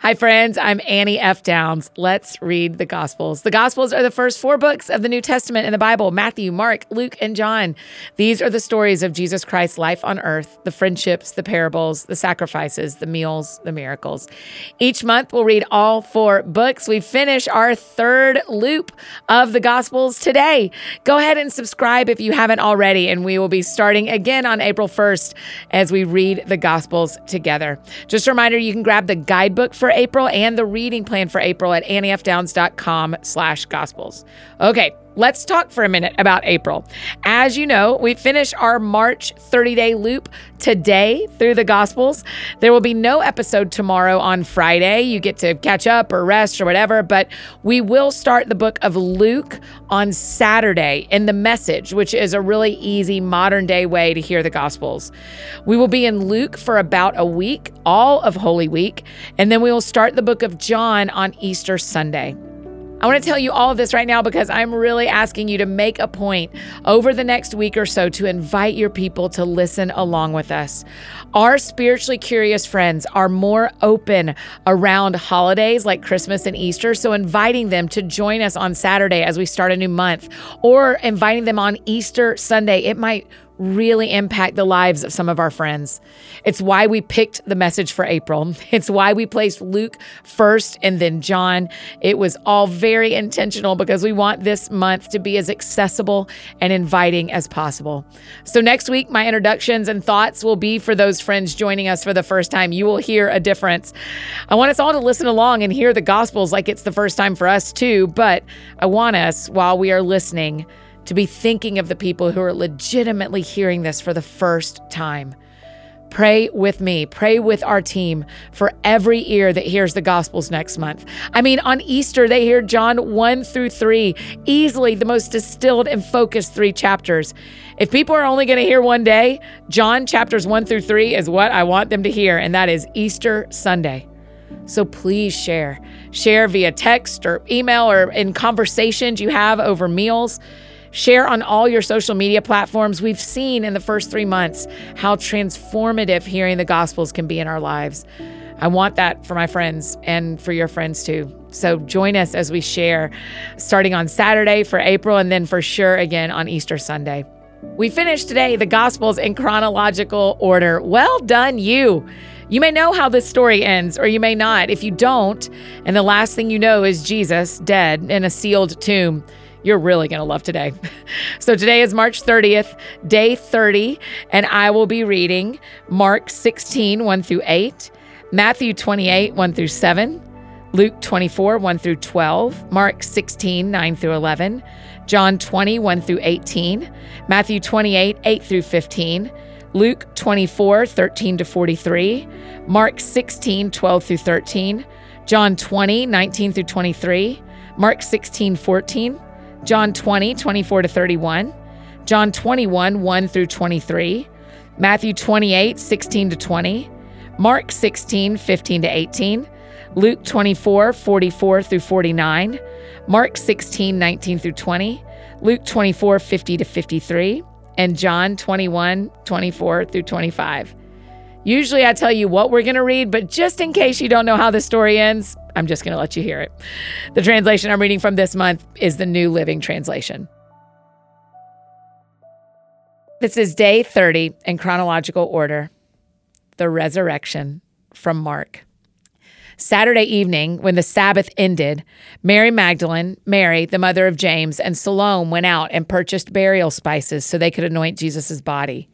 Hi, friends. I'm Annie F. Downs. Let's read the Gospels. The Gospels are the first four books of the New Testament in the Bible Matthew, Mark, Luke, and John. These are the stories of Jesus Christ's life on earth the friendships, the parables, the sacrifices, the meals, the miracles. Each month, we'll read all four books. We finish our third loop of the Gospels today. Go ahead and subscribe if you haven't already, and we will be starting again on April 1st as we read the Gospels together. Just a reminder you can grab the guidebook for for April and the reading plan for April at anniefdowns.com slash gospels. Okay, let's talk for a minute about April. As you know, we finish our March 30 day loop today through the Gospels. There will be no episode tomorrow on Friday. You get to catch up or rest or whatever, but we will start the book of Luke on Saturday in the message, which is a really easy modern day way to hear the Gospels. We will be in Luke for about a week, all of Holy Week, and then we will start the book of John on Easter Sunday. I want to tell you all of this right now because I'm really asking you to make a point over the next week or so to invite your people to listen along with us. Our spiritually curious friends are more open around holidays like Christmas and Easter, so inviting them to join us on Saturday as we start a new month or inviting them on Easter Sunday, it might really impact the lives of some of our friends. It's why we picked the message for April. It's why we placed Luke first and then John. It was all very intentional because we want this month to be as accessible and inviting as possible. So, next week, my introductions and thoughts will be for those friends joining us for the first time. You will hear a difference. I want us all to listen along and hear the Gospels like it's the first time for us, too. But I want us, while we are listening, to be thinking of the people who are legitimately hearing this for the first time. Pray with me, pray with our team for every ear that hears the Gospels next month. I mean, on Easter, they hear John 1 through 3, easily the most distilled and focused three chapters. If people are only going to hear one day, John chapters 1 through 3 is what I want them to hear, and that is Easter Sunday. So please share. Share via text or email or in conversations you have over meals. Share on all your social media platforms. We've seen in the first three months how transformative hearing the Gospels can be in our lives. I want that for my friends and for your friends too. So join us as we share starting on Saturday for April and then for sure again on Easter Sunday. We finished today the Gospels in chronological order. Well done, you. You may know how this story ends, or you may not. If you don't, and the last thing you know is Jesus dead in a sealed tomb, you're really going to love today. so today is March 30th, day 30, and I will be reading Mark 16, 1 through 8, Matthew 28, 1 through 7, Luke 24, 1 through 12, Mark 16, 9 through 11, John 20, 1 through 18, Matthew 28, 8 through 15, Luke 24, 13 to 43, Mark 16, 12 through 13, John 20, 19 through 23, Mark 16, 14, John 20, 24 to 31, John 21, 1 through 23, Matthew 28, 16 to 20, Mark 16, 15 to 18, Luke 24, 44 through 49, Mark 16, 19 through 20, Luke 24, 50 to 53, and John 21, 24 through 25. Usually I tell you what we're going to read, but just in case you don't know how the story ends, I'm just going to let you hear it. The translation I'm reading from this month is the New Living Translation. This is day 30 in chronological order the resurrection from Mark. Saturday evening, when the Sabbath ended, Mary Magdalene, Mary, the mother of James, and Salome went out and purchased burial spices so they could anoint Jesus' body.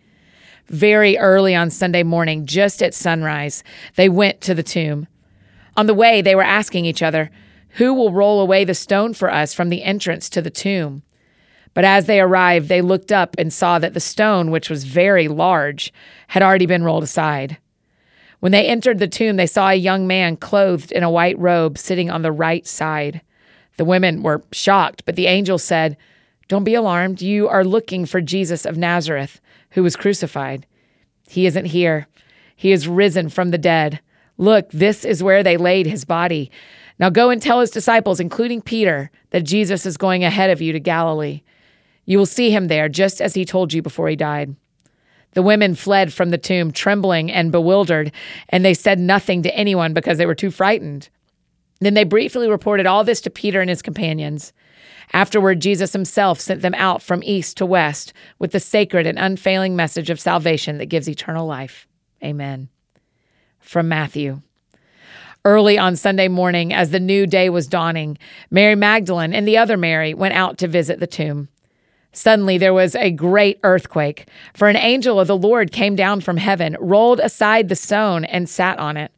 Very early on Sunday morning, just at sunrise, they went to the tomb. On the way, they were asking each other, Who will roll away the stone for us from the entrance to the tomb? But as they arrived, they looked up and saw that the stone, which was very large, had already been rolled aside. When they entered the tomb, they saw a young man clothed in a white robe sitting on the right side. The women were shocked, but the angel said, Don't be alarmed. You are looking for Jesus of Nazareth, who was crucified. He isn't here. He is risen from the dead. Look, this is where they laid his body. Now go and tell his disciples, including Peter, that Jesus is going ahead of you to Galilee. You will see him there, just as he told you before he died. The women fled from the tomb, trembling and bewildered, and they said nothing to anyone because they were too frightened. Then they briefly reported all this to Peter and his companions. Afterward, Jesus himself sent them out from east to west with the sacred and unfailing message of salvation that gives eternal life. Amen. From Matthew. Early on Sunday morning, as the new day was dawning, Mary Magdalene and the other Mary went out to visit the tomb. Suddenly there was a great earthquake, for an angel of the Lord came down from heaven, rolled aside the stone, and sat on it.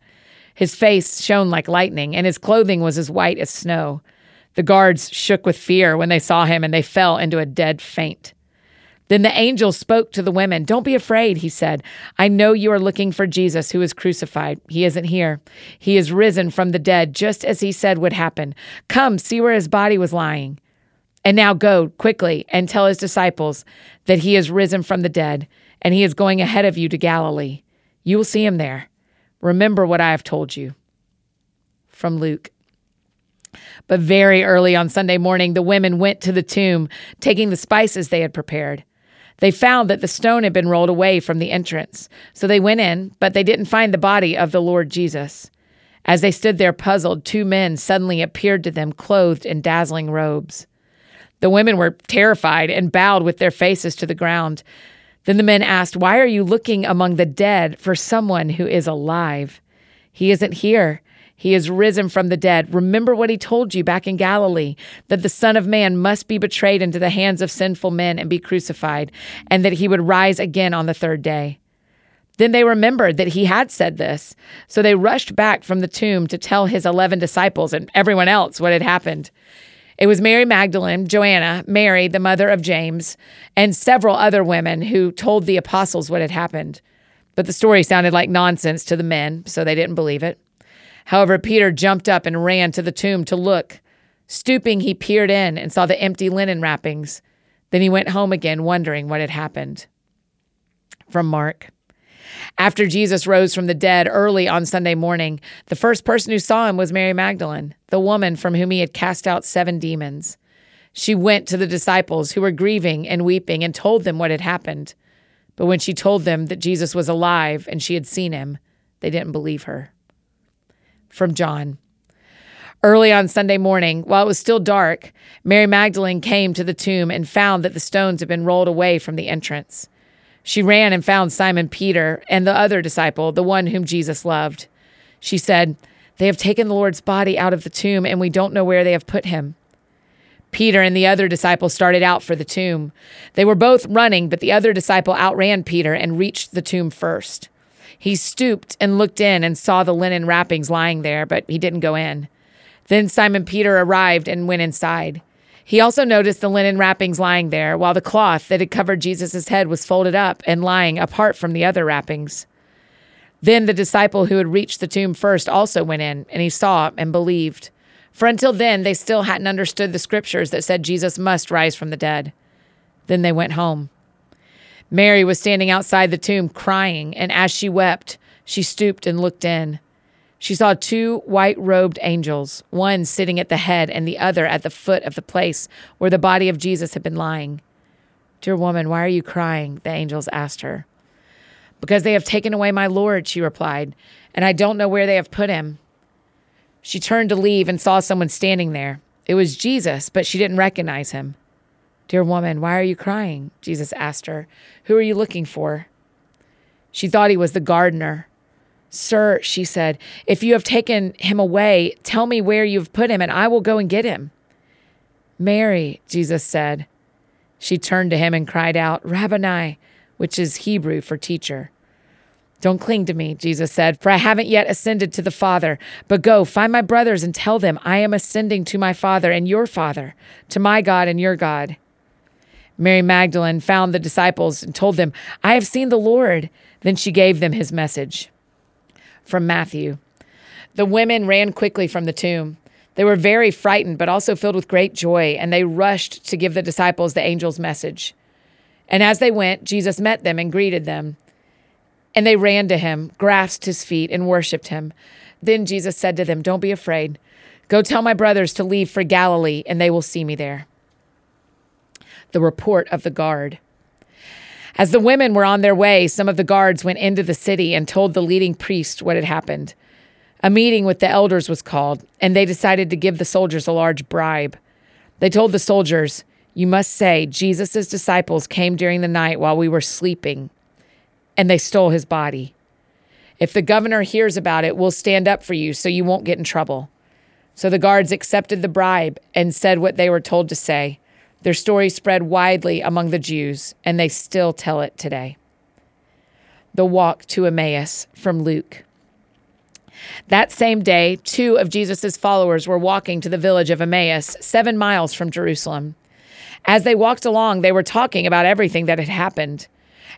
His face shone like lightning, and his clothing was as white as snow. The guards shook with fear when they saw him, and they fell into a dead faint. Then the angel spoke to the women. Don't be afraid, he said. I know you are looking for Jesus who was crucified. He isn't here. He is risen from the dead, just as he said would happen. Come, see where his body was lying. And now go quickly and tell his disciples that he is risen from the dead, and he is going ahead of you to Galilee. You will see him there. Remember what I have told you. From Luke. But very early on Sunday morning, the women went to the tomb, taking the spices they had prepared. They found that the stone had been rolled away from the entrance. So they went in, but they didn't find the body of the Lord Jesus. As they stood there puzzled, two men suddenly appeared to them, clothed in dazzling robes. The women were terrified and bowed with their faces to the ground. Then the men asked, Why are you looking among the dead for someone who is alive? He isn't here. He is risen from the dead. Remember what he told you back in Galilee that the Son of Man must be betrayed into the hands of sinful men and be crucified, and that he would rise again on the third day. Then they remembered that he had said this. So they rushed back from the tomb to tell his 11 disciples and everyone else what had happened. It was Mary Magdalene, Joanna, Mary, the mother of James, and several other women who told the apostles what had happened. But the story sounded like nonsense to the men, so they didn't believe it. However, Peter jumped up and ran to the tomb to look. Stooping, he peered in and saw the empty linen wrappings. Then he went home again, wondering what had happened. From Mark. After Jesus rose from the dead early on Sunday morning, the first person who saw him was Mary Magdalene, the woman from whom he had cast out seven demons. She went to the disciples who were grieving and weeping and told them what had happened. But when she told them that Jesus was alive and she had seen him, they didn't believe her. From John. Early on Sunday morning, while it was still dark, Mary Magdalene came to the tomb and found that the stones had been rolled away from the entrance. She ran and found Simon Peter and the other disciple, the one whom Jesus loved. She said, They have taken the Lord's body out of the tomb, and we don't know where they have put him. Peter and the other disciple started out for the tomb. They were both running, but the other disciple outran Peter and reached the tomb first. He stooped and looked in and saw the linen wrappings lying there, but he didn't go in. Then Simon Peter arrived and went inside. He also noticed the linen wrappings lying there, while the cloth that had covered Jesus' head was folded up and lying apart from the other wrappings. Then the disciple who had reached the tomb first also went in, and he saw and believed. For until then, they still hadn't understood the scriptures that said Jesus must rise from the dead. Then they went home. Mary was standing outside the tomb crying, and as she wept, she stooped and looked in. She saw two white robed angels, one sitting at the head and the other at the foot of the place where the body of Jesus had been lying. Dear woman, why are you crying? The angels asked her. Because they have taken away my Lord, she replied, and I don't know where they have put him. She turned to leave and saw someone standing there. It was Jesus, but she didn't recognize him. Dear woman, why are you crying? Jesus asked her. Who are you looking for? She thought he was the gardener Sir, she said, if you have taken him away, tell me where you have put him, and I will go and get him. Mary, Jesus said. She turned to him and cried out, Rabboni, which is Hebrew for teacher. Don't cling to me, Jesus said, for I haven't yet ascended to the Father. But go, find my brothers and tell them, I am ascending to my Father and your Father, to my God and your God. Mary Magdalene found the disciples and told them, I have seen the Lord. Then she gave them his message from Matthew. The women ran quickly from the tomb. They were very frightened, but also filled with great joy, and they rushed to give the disciples the angel's message. And as they went, Jesus met them and greeted them. And they ran to him, grasped his feet, and worshiped him. Then Jesus said to them, Don't be afraid. Go tell my brothers to leave for Galilee, and they will see me there. The report of the guard. As the women were on their way, some of the guards went into the city and told the leading priest what had happened. A meeting with the elders was called, and they decided to give the soldiers a large bribe. They told the soldiers, You must say, Jesus' disciples came during the night while we were sleeping, and they stole his body. If the governor hears about it, we'll stand up for you so you won't get in trouble. So the guards accepted the bribe and said what they were told to say. Their story spread widely among the Jews, and they still tell it today. The walk to Emmaus from Luke. That same day, two of Jesus' followers were walking to the village of Emmaus, seven miles from Jerusalem. As they walked along, they were talking about everything that had happened.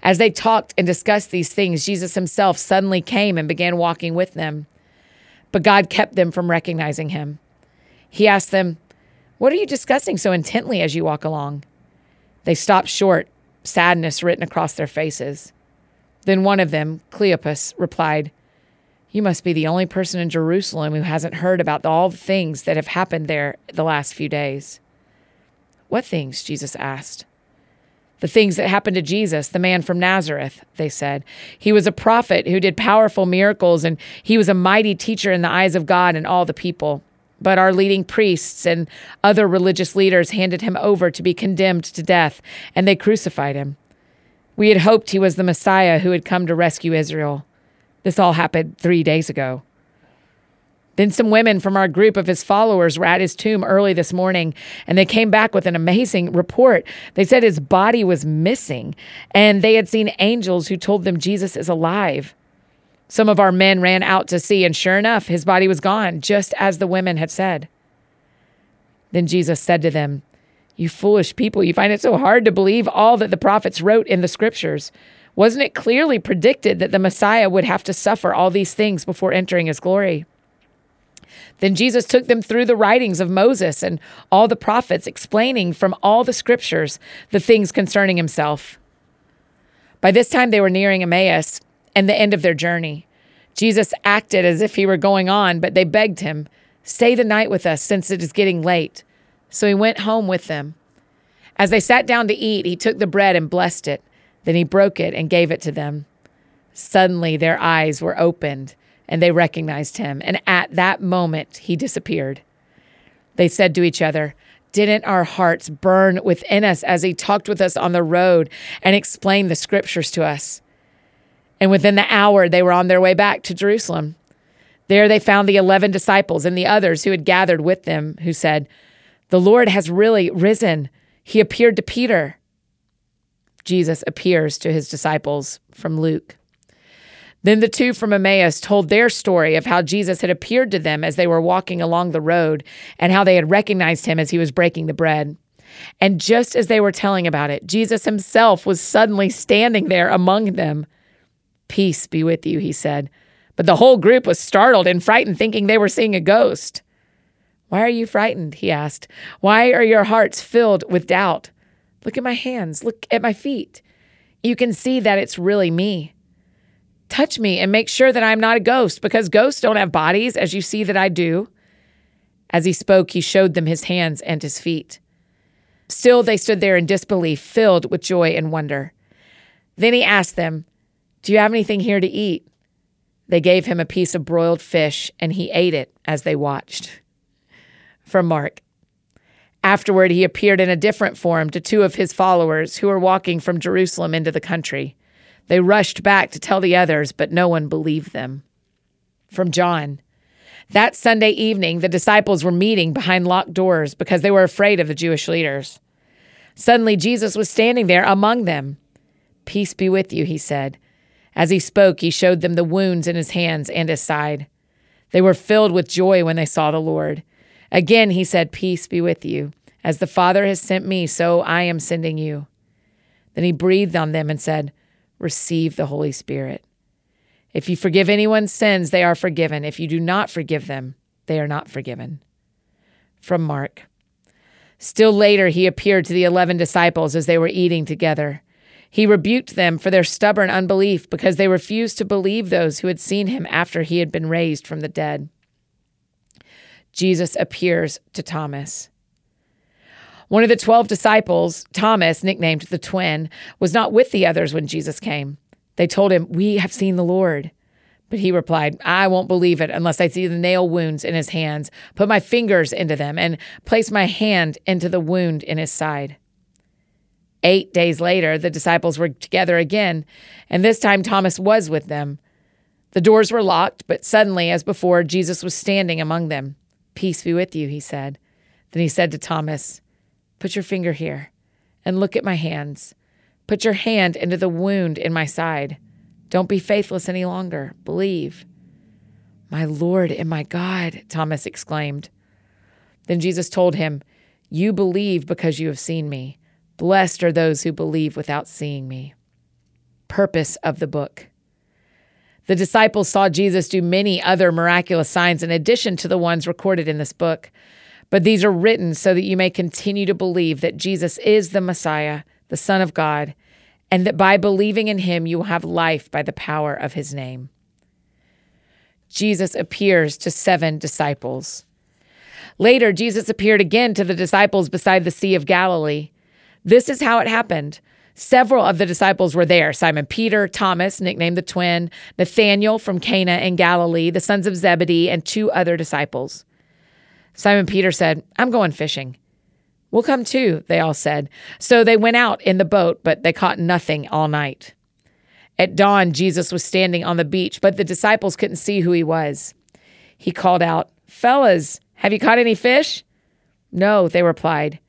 As they talked and discussed these things, Jesus himself suddenly came and began walking with them. But God kept them from recognizing him. He asked them, What are you discussing so intently as you walk along? They stopped short, sadness written across their faces. Then one of them, Cleopas, replied, You must be the only person in Jerusalem who hasn't heard about all the things that have happened there the last few days. What things? Jesus asked. The things that happened to Jesus, the man from Nazareth, they said. He was a prophet who did powerful miracles, and he was a mighty teacher in the eyes of God and all the people. But our leading priests and other religious leaders handed him over to be condemned to death, and they crucified him. We had hoped he was the Messiah who had come to rescue Israel. This all happened three days ago. Then some women from our group of his followers were at his tomb early this morning, and they came back with an amazing report. They said his body was missing, and they had seen angels who told them Jesus is alive. Some of our men ran out to see, and sure enough, his body was gone, just as the women had said. Then Jesus said to them, You foolish people, you find it so hard to believe all that the prophets wrote in the scriptures. Wasn't it clearly predicted that the Messiah would have to suffer all these things before entering his glory? Then Jesus took them through the writings of Moses and all the prophets, explaining from all the scriptures the things concerning himself. By this time, they were nearing Emmaus and the end of their journey. Jesus acted as if he were going on, but they begged him, Stay the night with us, since it is getting late. So he went home with them. As they sat down to eat, he took the bread and blessed it. Then he broke it and gave it to them. Suddenly their eyes were opened and they recognized him. And at that moment, he disappeared. They said to each other, Didn't our hearts burn within us as he talked with us on the road and explained the scriptures to us? And within the hour, they were on their way back to Jerusalem. There they found the 11 disciples and the others who had gathered with them, who said, The Lord has really risen. He appeared to Peter. Jesus appears to his disciples from Luke. Then the two from Emmaus told their story of how Jesus had appeared to them as they were walking along the road and how they had recognized him as he was breaking the bread. And just as they were telling about it, Jesus himself was suddenly standing there among them. Peace be with you, he said. But the whole group was startled and frightened, thinking they were seeing a ghost. Why are you frightened? He asked. Why are your hearts filled with doubt? Look at my hands. Look at my feet. You can see that it's really me touch me and make sure that I'm not a ghost because ghosts don't have bodies, as you see that I do. As he spoke, he showed them his hands and his feet. Still, they stood there in disbelief, filled with joy and wonder. Then he asked them, Do you have anything here to eat? They gave him a piece of broiled fish, and he ate it as they watched. From Mark. Afterward, he appeared in a different form to two of his followers who were walking from Jerusalem into the country. They rushed back to tell the others, but no one believed them. From John. That Sunday evening, the disciples were meeting behind locked doors because they were afraid of the Jewish leaders. Suddenly, Jesus was standing there among them. Peace be with you, he said. As he spoke, he showed them the wounds in his hands and his side. They were filled with joy when they saw the Lord. Again, he said, Peace be with you. As the Father has sent me, so I am sending you. Then he breathed on them and said, receive the Holy Spirit. If you forgive anyone's sins, they are forgiven. If you do not forgive them, they are not forgiven. From Mark. Still later, he appeared to the eleven disciples as they were eating together. He rebuked them for their stubborn unbelief because they refused to believe those who had seen him after he had been raised from the dead. Jesus appears to Thomas. One of the 12 disciples, Thomas, nicknamed the twin, was not with the others when Jesus came. They told him, We have seen the Lord. But he replied, I won't believe it unless I see the nail wounds in his hands, put my fingers into them, and place my hand into the wound in his side. Eight days later, the disciples were together again, and this time Thomas was with them. The doors were locked, but suddenly, as before, Jesus was standing among them. Peace be with you, he said. Then he said to Thomas, Put your finger here and look at my hands. Put your hand into the wound in my side. Don't be faithless any longer. Believe. My Lord and my God, Thomas exclaimed. Then Jesus told him, You believe because you have seen me. Blessed are those who believe without seeing me. Purpose of the book. The disciples saw Jesus do many other miraculous signs in addition to the ones recorded in this book. But these are written so that you may continue to believe that Jesus is the Messiah, the Son of God, and that by believing in him you will have life by the power of his name. Jesus appears to seven disciples. Later, Jesus appeared again to the disciples beside the Sea of Galilee. This is how it happened. Several of the disciples were there Simon Peter, Thomas, nicknamed the twin, Nathanael from Cana in Galilee, the sons of Zebedee, and two other disciples. Simon Peter said, I'm going fishing. We'll come too, they all said. So they went out in the boat, but they caught nothing all night. At dawn, Jesus was standing on the beach, but the disciples couldn't see who he was. He called out, Fellas, have you caught any fish? No, they replied.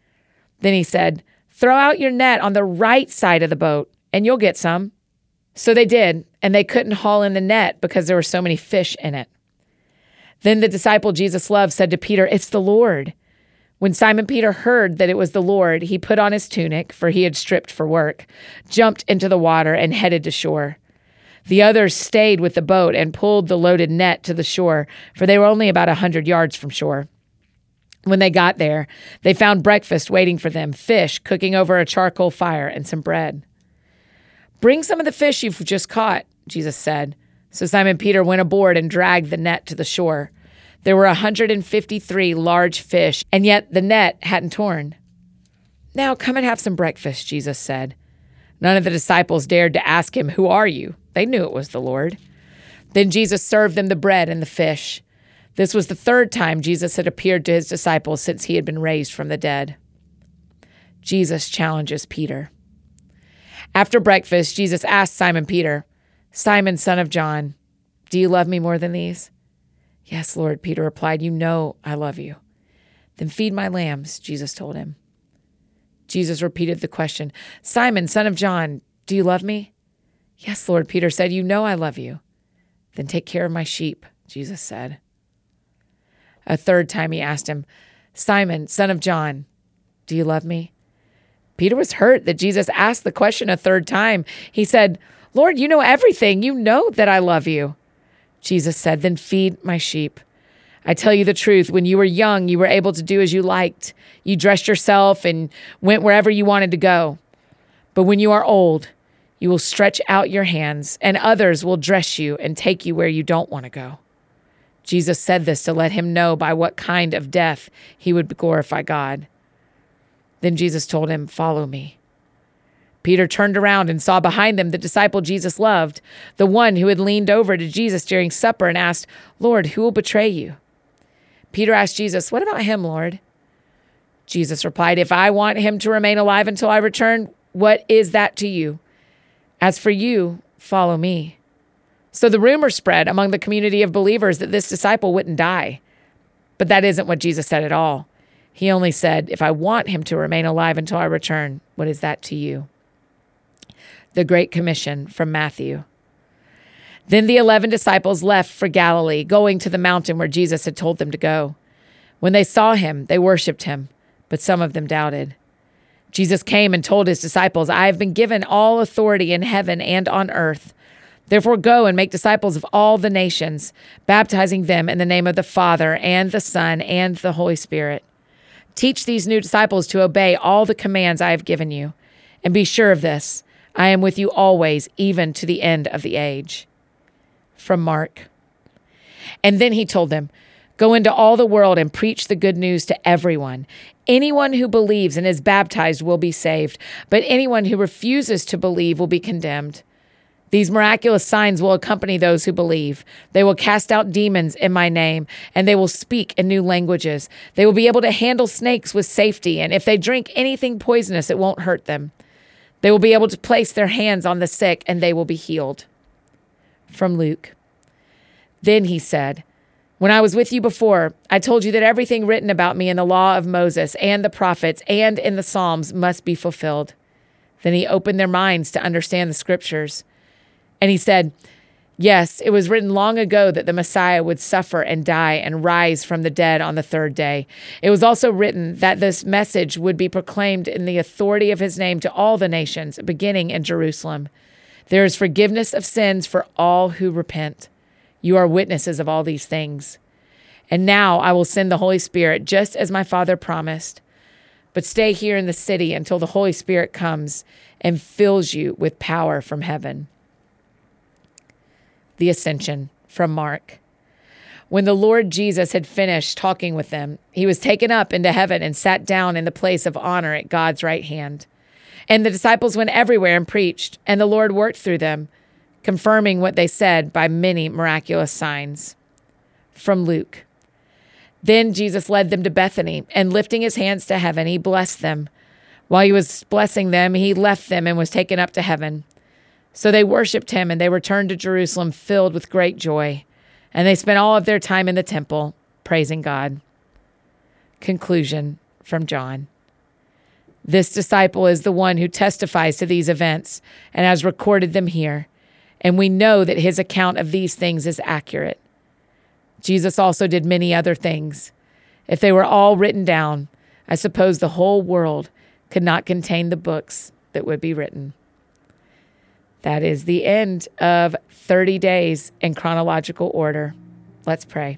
Then he said, Throw out your net on the right side of the boat, and you'll get some. So they did, and they couldn't haul in the net because there were so many fish in it. Then the disciple Jesus loved said to Peter, It's the Lord. When Simon Peter heard that it was the Lord, he put on his tunic, for he had stripped for work, jumped into the water, and headed to shore. The others stayed with the boat and pulled the loaded net to the shore, for they were only about a hundred yards from shore. When they got there, they found breakfast waiting for them fish cooking over a charcoal fire and some bread. Bring some of the fish you've just caught, Jesus said. So Simon Peter went aboard and dragged the net to the shore. There were a 153 large fish, and yet the net hadn't torn. Now come and have some breakfast, Jesus said. None of the disciples dared to ask him, Who are you? They knew it was the Lord. Then Jesus served them the bread and the fish. This was the third time Jesus had appeared to his disciples since he had been raised from the dead. Jesus challenges Peter. After breakfast, Jesus asked Simon Peter, Simon, son of John, do you love me more than these? Yes, Lord, Peter replied, You know I love you. Then feed my lambs, Jesus told him. Jesus repeated the question Simon, son of John, do you love me? Yes, Lord, Peter said, You know I love you. Then take care of my sheep, Jesus said. A third time he asked him, Simon, son of John, do you love me? Peter was hurt that Jesus asked the question a third time. He said, Lord, you know everything. You know that I love you. Jesus said, Then feed my sheep. I tell you the truth, when you were young, you were able to do as you liked. You dressed yourself and went wherever you wanted to go. But when you are old, you will stretch out your hands, and others will dress you and take you where you don't want to go. Jesus said this to let him know by what kind of death he would glorify God. Then Jesus told him, Follow me. Peter turned around and saw behind them the disciple Jesus loved, the one who had leaned over to Jesus during supper and asked, Lord, who will betray you? Peter asked Jesus, What about him, Lord? Jesus replied, If I want him to remain alive until I return, what is that to you? As for you, follow me. So the rumor spread among the community of believers that this disciple wouldn't die. But that isn't what Jesus said at all. He only said, If I want him to remain alive until I return, what is that to you? The Great Commission from Matthew. Then the eleven disciples left for Galilee, going to the mountain where Jesus had told them to go. When they saw him, they worshipped him, but some of them doubted. Jesus came and told his disciples, I have been given all authority in heaven and on earth. Therefore, go and make disciples of all the nations, baptizing them in the name of the Father and the Son and the Holy Spirit. Teach these new disciples to obey all the commands I have given you. And be sure of this I am with you always, even to the end of the age. From Mark. And then he told them, Go into all the world and preach the good news to everyone. Anyone who believes and is baptized will be saved, but anyone who refuses to believe will be condemned. These miraculous signs will accompany those who believe. They will cast out demons in my name, and they will speak in new languages. They will be able to handle snakes with safety, and if they drink anything poisonous, it won't hurt them. They will be able to place their hands on the sick, and they will be healed. From Luke. Then he said, When I was with you before, I told you that everything written about me in the law of Moses and the prophets and in the Psalms must be fulfilled. Then he opened their minds to understand the scriptures. And he said, Yes, it was written long ago that the Messiah would suffer and die and rise from the dead on the third day. It was also written that this message would be proclaimed in the authority of his name to all the nations, beginning in Jerusalem. There is forgiveness of sins for all who repent. You are witnesses of all these things. And now I will send the Holy Spirit, just as my Father promised. But stay here in the city until the Holy Spirit comes and fills you with power from heaven the ascension from Mark. When the Lord Jesus had finished talking with them, he was taken up into heaven and sat down in the place of honor at God's right hand. And the disciples went everywhere and preached, and the Lord worked through them, confirming what they said by many miraculous signs. From Luke. Then Jesus led them to Bethany, and lifting his hands to heaven, he blessed them. While he was blessing them, he left them and was taken up to heaven. So they worshiped him and they returned to Jerusalem filled with great joy. And they spent all of their time in the temple praising God. Conclusion from John. This disciple is the one who testifies to these events and has recorded them here. And we know that his account of these things is accurate. Jesus also did many other things. If they were all written down, I suppose the whole world could not contain the books that would be written. That is the end of 30 days in chronological order. Let's pray.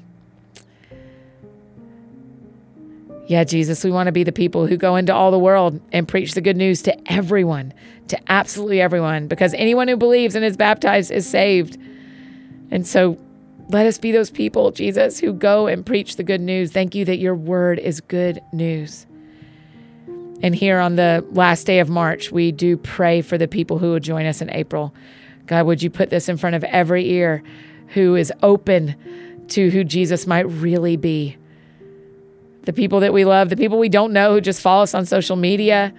Yeah, Jesus, we want to be the people who go into all the world and preach the good news to everyone, to absolutely everyone, because anyone who believes and is baptized is saved. And so let us be those people, Jesus, who go and preach the good news. Thank you that your word is good news. And here on the last day of March, we do pray for the people who will join us in April. God, would you put this in front of every ear who is open to who Jesus might really be? The people that we love, the people we don't know who just follow us on social media.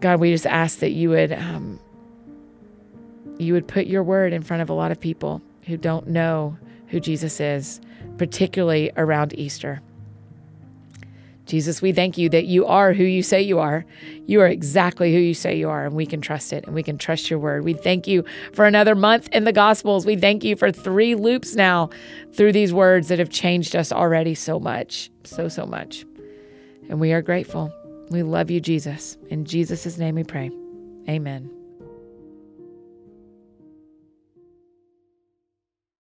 God, we just ask that you would um, you would put your word in front of a lot of people who don't know who Jesus is, particularly around Easter. Jesus, we thank you that you are who you say you are. You are exactly who you say you are, and we can trust it and we can trust your word. We thank you for another month in the Gospels. We thank you for three loops now through these words that have changed us already so much, so, so much. And we are grateful. We love you, Jesus. In Jesus' name we pray. Amen.